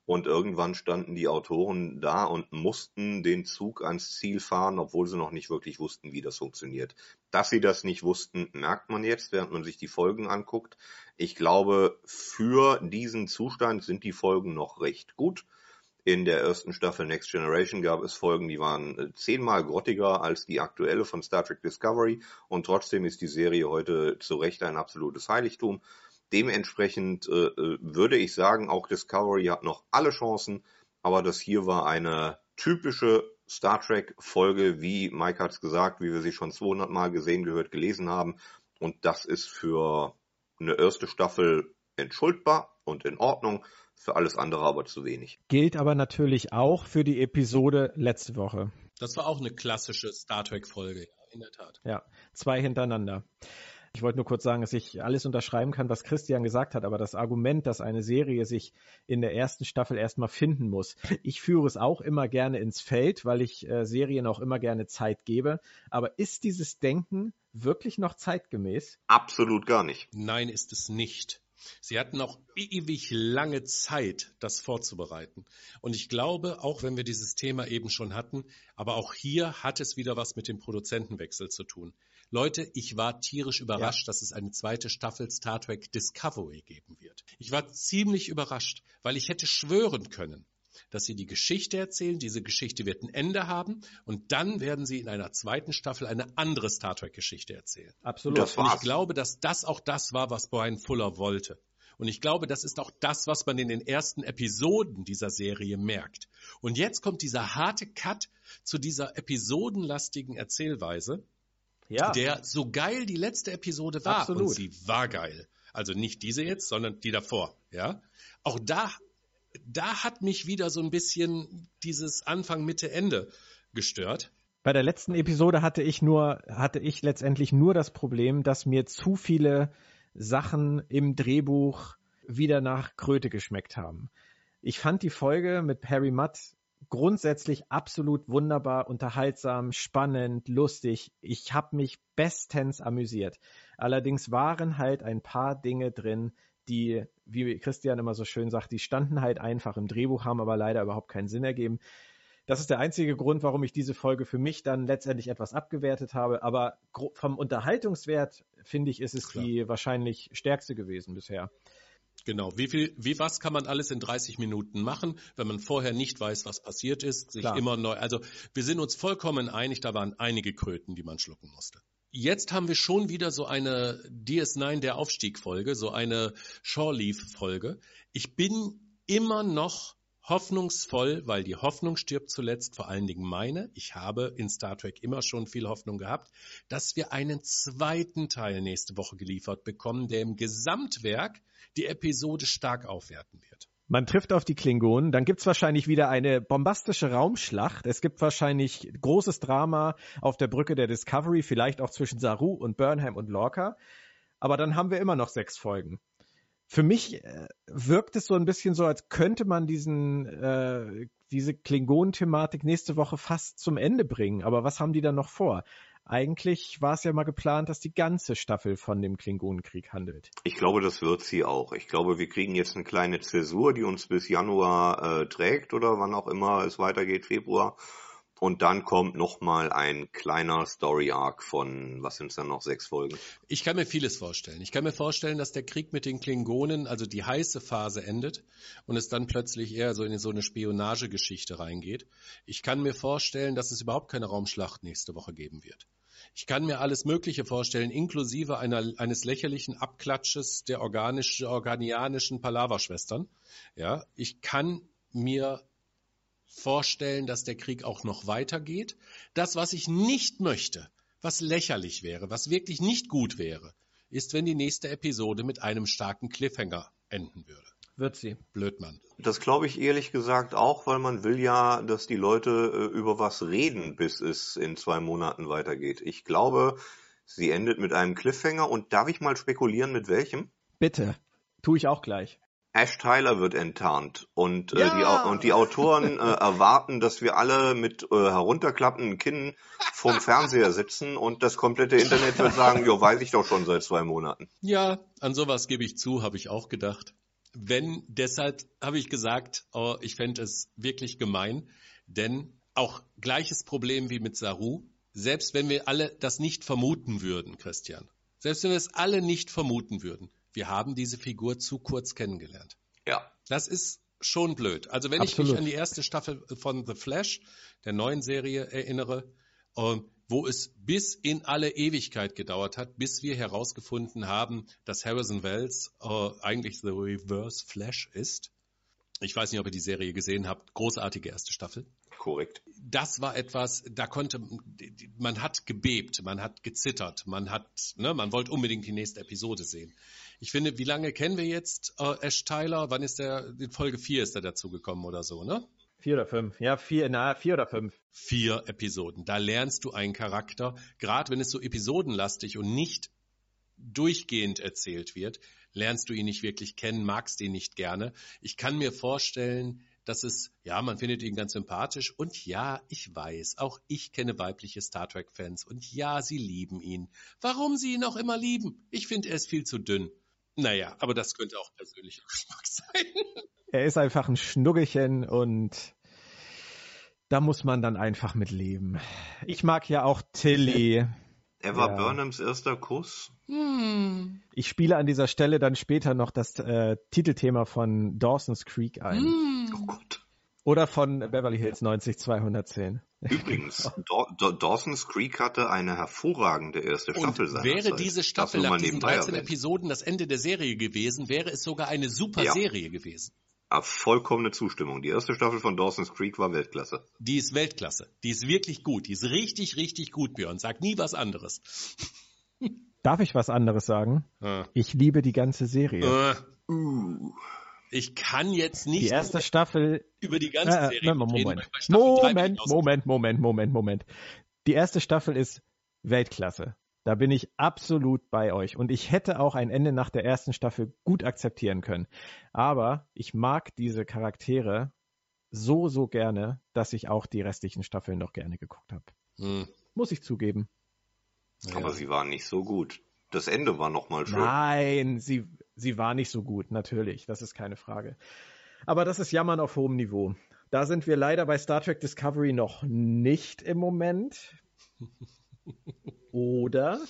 und irgendwann standen die Autoren da und mussten den Zug ans Ziel fahren, obwohl sie noch nicht wirklich wussten, wie das funktioniert. Dass sie das nicht wussten, merkt man jetzt, während man sich die Folgen anguckt. Ich glaube, für diesen Zustand sind die Folgen noch recht gut. In der ersten Staffel Next Generation gab es Folgen, die waren äh, zehnmal grottiger als die aktuelle von Star Trek Discovery und trotzdem ist die Serie heute zu Recht ein absolutes Heiligtum. Dementsprechend äh, äh, würde ich sagen, auch Discovery hat noch alle Chancen, aber das hier war eine typische Star Trek Folge, wie Mike hat es gesagt, wie wir sie schon 200 Mal gesehen, gehört, gelesen haben. Und das ist für eine erste Staffel entschuldbar und in Ordnung, für alles andere aber zu wenig. Gilt aber natürlich auch für die Episode letzte Woche. Das war auch eine klassische Star Trek Folge, in der Tat. Ja, zwei hintereinander. Ich wollte nur kurz sagen, dass ich alles unterschreiben kann, was Christian gesagt hat, aber das Argument, dass eine Serie sich in der ersten Staffel erstmal finden muss. Ich führe es auch immer gerne ins Feld, weil ich äh, Serien auch immer gerne Zeit gebe. Aber ist dieses Denken wirklich noch zeitgemäß? Absolut gar nicht. Nein, ist es nicht. Sie hatten auch ewig lange Zeit, das vorzubereiten. Und ich glaube, auch wenn wir dieses Thema eben schon hatten, aber auch hier hat es wieder was mit dem Produzentenwechsel zu tun. Leute, ich war tierisch überrascht, ja. dass es eine zweite Staffel Star Trek Discovery geben wird. Ich war ziemlich überrascht, weil ich hätte schwören können, dass sie die Geschichte erzählen, diese Geschichte wird ein Ende haben und dann werden sie in einer zweiten Staffel eine andere Star Trek Geschichte erzählen. Absolut. Das und ich glaube, dass das auch das war, was Brian Fuller wollte. Und ich glaube, das ist auch das, was man in den ersten Episoden dieser Serie merkt. Und jetzt kommt dieser harte Cut zu dieser episodenlastigen Erzählweise ja. der so geil die letzte Episode war. Absolut. Und sie war geil. Also nicht diese jetzt, sondern die davor. Ja. Auch da, da hat mich wieder so ein bisschen dieses Anfang, Mitte, Ende gestört. Bei der letzten Episode hatte ich nur, hatte ich letztendlich nur das Problem, dass mir zu viele Sachen im Drehbuch wieder nach Kröte geschmeckt haben. Ich fand die Folge mit Harry Mudd grundsätzlich absolut wunderbar, unterhaltsam, spannend, lustig. Ich habe mich bestens amüsiert. Allerdings waren halt ein paar Dinge drin, die, wie Christian immer so schön sagt, die standen halt einfach im Drehbuch, haben aber leider überhaupt keinen Sinn ergeben. Das ist der einzige Grund, warum ich diese Folge für mich dann letztendlich etwas abgewertet habe. Aber vom Unterhaltungswert, finde ich, ist es Klar. die wahrscheinlich stärkste gewesen bisher. Genau. Wie viel, wie was kann man alles in 30 Minuten machen, wenn man vorher nicht weiß, was passiert ist, sich Klar. immer neu. Also wir sind uns vollkommen einig, da waren einige Kröten, die man schlucken musste. Jetzt haben wir schon wieder so eine DS9 der Aufstieg-Folge, so eine Shore Leaf-Folge. Ich bin immer noch hoffnungsvoll, weil die Hoffnung stirbt zuletzt, vor allen Dingen meine. Ich habe in Star Trek immer schon viel Hoffnung gehabt, dass wir einen zweiten Teil nächste Woche geliefert bekommen, der im Gesamtwerk die Episode stark aufwerten wird. Man trifft auf die Klingonen, dann gibt's wahrscheinlich wieder eine bombastische Raumschlacht. Es gibt wahrscheinlich großes Drama auf der Brücke der Discovery, vielleicht auch zwischen Saru und Burnham und Lorca. Aber dann haben wir immer noch sechs Folgen. Für mich äh, wirkt es so ein bisschen so, als könnte man diesen äh, diese Klingonen-Thematik nächste Woche fast zum Ende bringen. Aber was haben die dann noch vor? Eigentlich war es ja mal geplant, dass die ganze Staffel von dem Klingonenkrieg handelt. Ich glaube, das wird sie auch. Ich glaube, wir kriegen jetzt eine kleine Zäsur, die uns bis Januar äh, trägt oder wann auch immer es weitergeht, Februar. Und dann kommt nochmal ein kleiner Story Arc von, was sind es dann noch, sechs Folgen? Ich kann mir vieles vorstellen. Ich kann mir vorstellen, dass der Krieg mit den Klingonen, also die heiße Phase endet und es dann plötzlich eher so in so eine Spionagegeschichte reingeht. Ich kann mir vorstellen, dass es überhaupt keine Raumschlacht nächste Woche geben wird. Ich kann mir alles Mögliche vorstellen, inklusive einer, eines lächerlichen Abklatsches der organisch, organianischen Palaverschwestern. Ja, ich kann mir vorstellen, dass der Krieg auch noch weitergeht. Das, was ich nicht möchte, was lächerlich wäre, was wirklich nicht gut wäre, ist, wenn die nächste Episode mit einem starken Cliffhanger enden würde. Wird sie. Blödmann. Das glaube ich ehrlich gesagt auch, weil man will ja, dass die Leute äh, über was reden, bis es in zwei Monaten weitergeht. Ich glaube, sie endet mit einem Cliffhanger und darf ich mal spekulieren, mit welchem? Bitte. Tu ich auch gleich. Ash Tyler wird enttarnt und, äh, Ja! die, und die Autoren äh, <laughs> erwarten, dass wir alle mit äh, herunterklappenden Kinn vorm <laughs> Fernseher sitzen und das komplette Internet wird sagen, jo, weiß ich doch schon seit zwei Monaten. Ja, an sowas gebe ich zu, habe ich auch gedacht. Wenn, deshalb habe ich gesagt, oh, ich fände es wirklich gemein, denn auch gleiches Problem wie mit Saru, selbst wenn wir alle das nicht vermuten würden, Christian, selbst wenn wir es alle nicht vermuten würden, wir haben diese Figur zu kurz kennengelernt. Ja. Das ist schon blöd. Also wenn ich Absolut. mich an die erste Staffel von The Flash, der neuen Serie, erinnere, ähm, wo es bis in alle Ewigkeit gedauert hat, bis wir herausgefunden haben, dass Harrison Wells äh, eigentlich The Reverse Flash ist. Ich weiß nicht, ob ihr die Serie gesehen habt. Großartige erste Staffel Korrekt. das war etwas, da konnte, man hat gebebt, man hat gezittert, man hat, ne, man wollte unbedingt die nächste Episode sehen. Ich finde, wie lange kennen wir jetzt äh, Ash Tyler? Wann ist der, in Folge 4 ist er dazugekommen oder so, ne? Vier oder fünf. Ja, vier, na, vier oder fünf. Vier Episoden. Da lernst du einen Charakter, gerade wenn es so episodenlastig und nicht durchgehend erzählt wird, lernst du ihn nicht wirklich kennen, magst ihn nicht gerne. Ich kann mir vorstellen, dass es, ja, man findet ihn ganz sympathisch und ja, ich weiß, auch ich kenne weibliche Star Trek-Fans und ja, sie lieben ihn. Warum sie ihn auch immer lieben? Ich finde, er ist viel zu dünn. Naja, aber das könnte auch persönlicher Geschmack <laughs> sein. Er ist einfach ein Schnuggelchen und da muss man dann einfach mit leben. Ich mag ja auch Tilly. Er war Ja. Burnhams erster Kuss. Hm. Ich spiele an dieser Stelle dann später noch das äh, Titelthema von Dawson's Creek ein. Hm. Oh Gott. Oder von Beverly Hills 90210. Übrigens, <laughs> Daw Daw Dawson's Creek hatte eine hervorragende erste Und Staffel wäre seinerzeit. diese Staffel nach diesen nebenbei 13 erwähnt. Episoden das Ende der Serie gewesen, wäre es sogar eine super Ja. Serie gewesen. Ah, vollkommene Zustimmung. Die erste Staffel von Dawson's Creek war Weltklasse. Die ist Weltklasse. Die ist wirklich gut. Die ist richtig, richtig gut, Björn. Sag nie was anderes. <laughs> Darf ich was anderes sagen? Äh. Ich liebe die ganze Serie. Äh. Ich kann jetzt nicht Die erste Staffel über die ganze Äh, Serie Moment, reden, Moment. Moment, Moment, Moment, Moment. Die erste Staffel ist Weltklasse. Da bin ich absolut bei euch. Und ich hätte auch ein Ende nach der ersten Staffel gut akzeptieren können. Aber ich mag diese Charaktere so, so gerne, dass ich auch die restlichen Staffeln noch gerne geguckt habe. Hm. Muss ich zugeben. Ja. Aber sie waren nicht so gut. Das Ende war nochmal schön. Nein, sie, sie war nicht so gut, natürlich. Das ist keine Frage. Aber das ist Jammern auf hohem Niveau. Da sind wir leider bei Star Trek Discovery noch nicht im Moment. <laughs> Oder?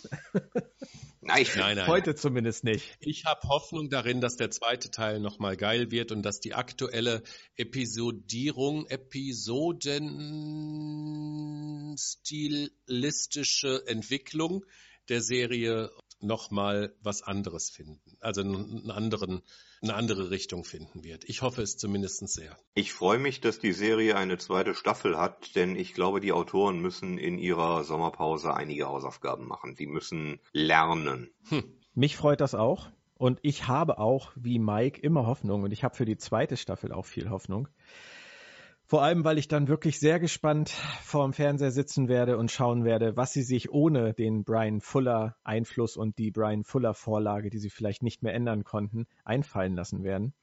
Nein, Nein, nein. Heute zumindest nicht. Ich habe Hoffnung darin, dass der zweite Teil nochmal geil wird und dass die aktuelle Episodierung, Episodenstilistische Entwicklung der Serie nochmal was anderes finden. Also einen anderen, eine andere Richtung finden wird. Ich hoffe es zumindest sehr. ich freue mich, dass die Serie eine zweite Staffel hat, denn ich glaube, die Autoren müssen in ihrer Sommerpause einige Hausaufgaben machen. Die müssen lernen. Mich freut das auch. Und ich habe auch, wie Mike, immer Hoffnung. Und ich habe für die zweite Staffel auch viel Hoffnung. Vor allem, weil ich dann wirklich sehr gespannt vorm Fernseher sitzen werde und schauen werde, was sie sich ohne den Brian Fuller Einfluss und die Brian Fuller Vorlage, die sie vielleicht nicht mehr ändern konnten, einfallen lassen werden.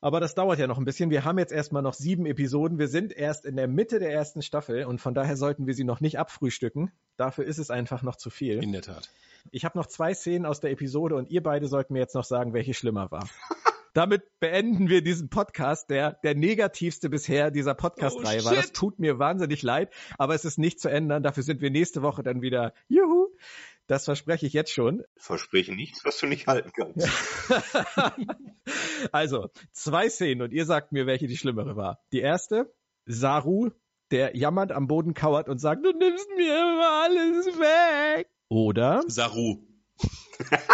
Aber das dauert ja noch ein bisschen. Wir haben jetzt erstmal noch sieben Episoden. Wir sind erst in der Mitte der ersten Staffel und von daher sollten wir sie noch nicht abfrühstücken. Dafür ist es einfach noch zu viel. In der Tat. Ich habe noch zwei Szenen aus der Episode und ihr beide sollten mir jetzt noch sagen, welche schlimmer war. <laughs> Damit beenden wir diesen Podcast, der der negativste bisher dieser Podcast-Reihe Oh, war. Das tut mir wahnsinnig leid, aber es ist nicht zu ändern. Dafür sind wir nächste Woche dann wieder. Juhu! Das verspreche ich jetzt schon. Verspreche nichts, was du nicht halten kannst. <laughs> also, zwei Szenen und ihr sagt mir, welche die schlimmere war. Die erste, Saru, der jammernd am Boden kauert und sagt, du nimmst mir immer alles weg. Oder Saru. <laughs>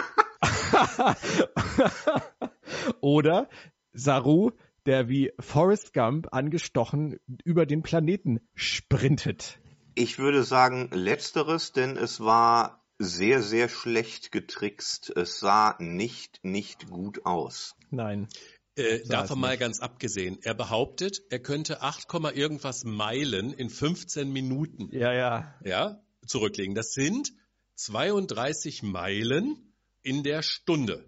<laughs> Oder Saru, der wie Forrest Gump angestochen über den Planeten sprintet. Ich würde sagen letzteres, denn es war sehr, sehr schlecht getrickst. Es sah nicht, nicht gut aus. Nein. Äh, davon mal ganz abgesehen. Er behauptet, er könnte 8, Komma irgendwas Meilen in 15 Minuten Ja, ja. ja, zurücklegen. Das sind 32 Meilen in der Stunde.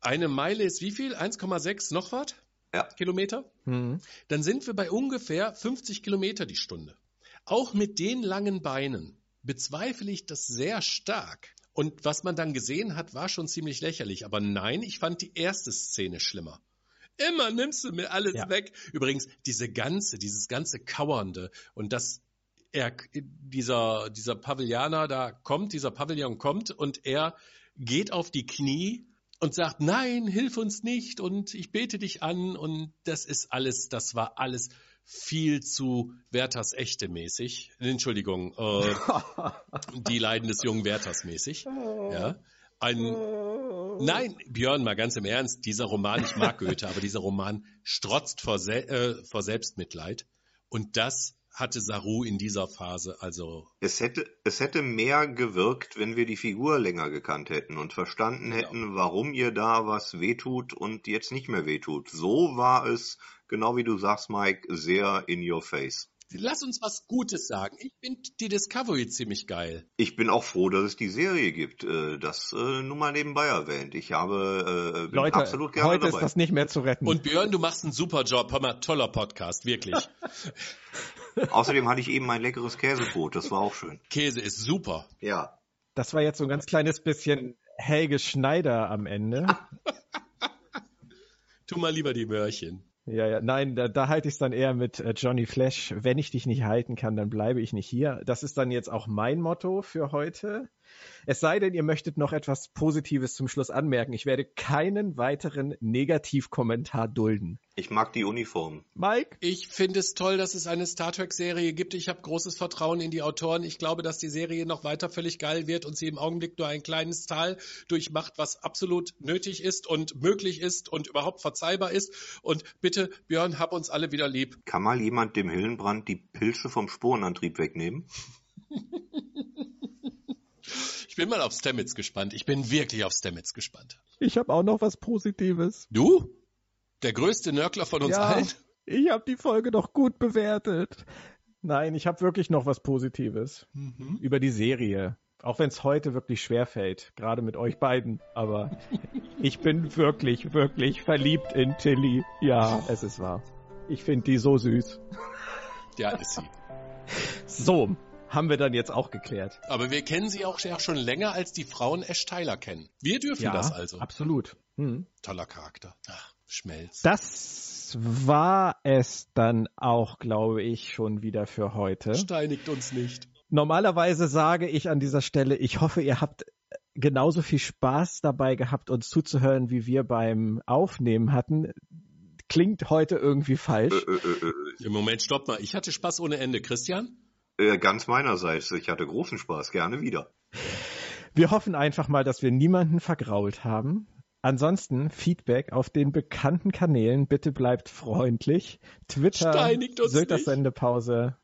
Eine Meile ist wie viel? 1,6 noch was? Ja. Kilometer? Hm. Dann sind wir bei ungefähr 50 Kilometer die Stunde. Auch mit den langen Beinen bezweifle ich das sehr stark. Und was man dann gesehen hat, war schon ziemlich lächerlich. Aber nein, ich fand die erste Szene schlimmer. Immer nimmst du mir alles Ja. weg. Übrigens, diese ganze, dieses ganze Kauernde und das er, dieser, dieser Pavilianer da kommt, dieser Pavillon kommt und er geht auf die Knie und sagt, nein, hilf uns nicht und ich bete dich an und das ist alles, das war alles viel zu Werthers echte mäßig. Entschuldigung, äh, <laughs> die Leiden des jungen Werthers mäßig. Ja. Ein, nein, Björn, mal ganz im Ernst, dieser Roman, ich mag <laughs> Goethe, aber dieser Roman strotzt vor, Se äh, vor Selbstmitleid. Und das hatte Saru in dieser Phase, also Es hätte, es hätte mehr gewirkt, wenn wir die Figur länger gekannt hätten und verstanden Genau. hätten, warum ihr da was wehtut und jetzt nicht mehr wehtut. So war es, genau wie du sagst, Mike, sehr in your face. lass uns was Gutes sagen. Ich finde die Discovery ziemlich geil. Ich bin auch froh, dass es die Serie gibt. äh, Das äh, nur mal nebenbei erwähnt. Ich habe äh, bin Leute, absolut gerne heute dabei. ist das nicht mehr zu retten. Und Björn, du machst einen super Job. Hör mal, toller Podcast, wirklich. <laughs> Außerdem hatte ich eben ein leckeres Käsebrot. Das war auch schön. Käse ist super. Ja. das war jetzt so ein ganz kleines bisschen Helge Schneider am Ende. <laughs> Tu mal lieber die Möhrchen. Ja, ja, nein, da, da halte ich es dann eher mit äh, Johnny Flash. Wenn ich dich nicht halten kann, dann bleibe ich nicht hier. Das ist dann jetzt auch mein Motto für heute. Es sei denn, ihr möchtet noch etwas Positives zum Schluss anmerken. Ich werde keinen weiteren Negativkommentar dulden. Ich mag die Uniform. Mike? Ich finde es toll, dass es eine Star Trek-Serie gibt. Ich habe großes Vertrauen in die Autoren. Ich glaube, dass die Serie noch weiter völlig geil wird und sie im Augenblick nur ein kleines Tal durchmacht, was absolut nötig ist und möglich ist und überhaupt verzeihbar ist. Und bitte, Björn, hab uns alle wieder lieb. Kann mal jemand dem Hillenbrand die Pilze vom Spurenantrieb wegnehmen? <laughs> Ich bin mal auf Stamets gespannt. Ich bin wirklich auf Stamets gespannt. Ich habe auch noch was Positives. Du? Der größte Nörgler von uns Ja. allen? Ich habe die Folge doch gut bewertet. Nein, ich habe wirklich noch was Positives Mhm. über die Serie. Auch wenn es heute wirklich schwer fällt, gerade mit euch beiden. Aber <laughs> ich bin wirklich, wirklich verliebt in Tilly. Ja, es ist wahr. Ich finde die so süß. Ja, ist sie. So, haben wir dann jetzt auch geklärt. Aber wir kennen sie auch ja schon länger, als die Frauen Ash Tyler kennen. Wir dürfen das also. absolut. Hm. Toller Charakter. Ach, Schmelz. Das war es dann auch, glaube ich, schon wieder für heute. Steinigt uns nicht. Normalerweise sage ich an dieser Stelle, ich hoffe, ihr habt genauso viel Spaß dabei gehabt, uns zuzuhören, wie wir beim Aufnehmen hatten. Klingt heute irgendwie falsch. Äh, äh, äh, Im Moment, stopp mal. Ich hatte Spaß ohne Ende. Christian? Äh, ganz meinerseits. Ich hatte großen Spaß. Gerne wieder. Wir hoffen einfach mal, dass wir niemanden vergrault haben. Ansonsten Feedback auf den bekannten Kanälen. Bitte bleibt freundlich. Twitter, nicht. Sendepause,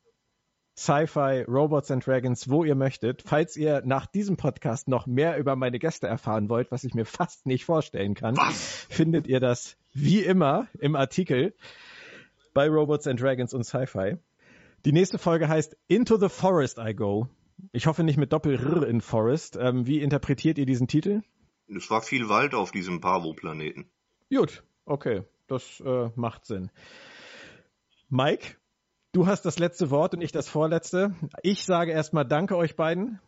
Sci-Fi, Robots and Dragons, wo ihr möchtet. Falls ihr nach diesem Podcast noch mehr über meine Gäste erfahren wollt, was ich mir fast nicht vorstellen kann, Was? findet ihr das wie immer im Artikel bei Robots and Dragons und Sci-Fi. Die nächste Folge heißt Into the Forest I Go. Ich hoffe nicht mit Doppel-R in Forest. Ähm, wie interpretiert ihr diesen Titel? Es war viel Wald auf diesem Pavo-Planeten. Gut, okay, das äh, macht Sinn. Mike, du hast das letzte Wort und ich das vorletzte. Ich sage erstmal Danke euch beiden.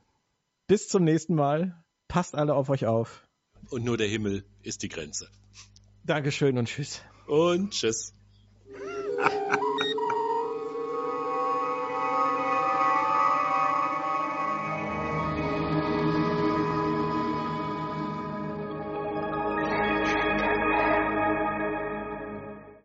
Bis zum nächsten Mal. Passt alle auf euch auf. Und nur der Himmel ist die Grenze. Dankeschön und tschüss. Und tschüss. <laughs>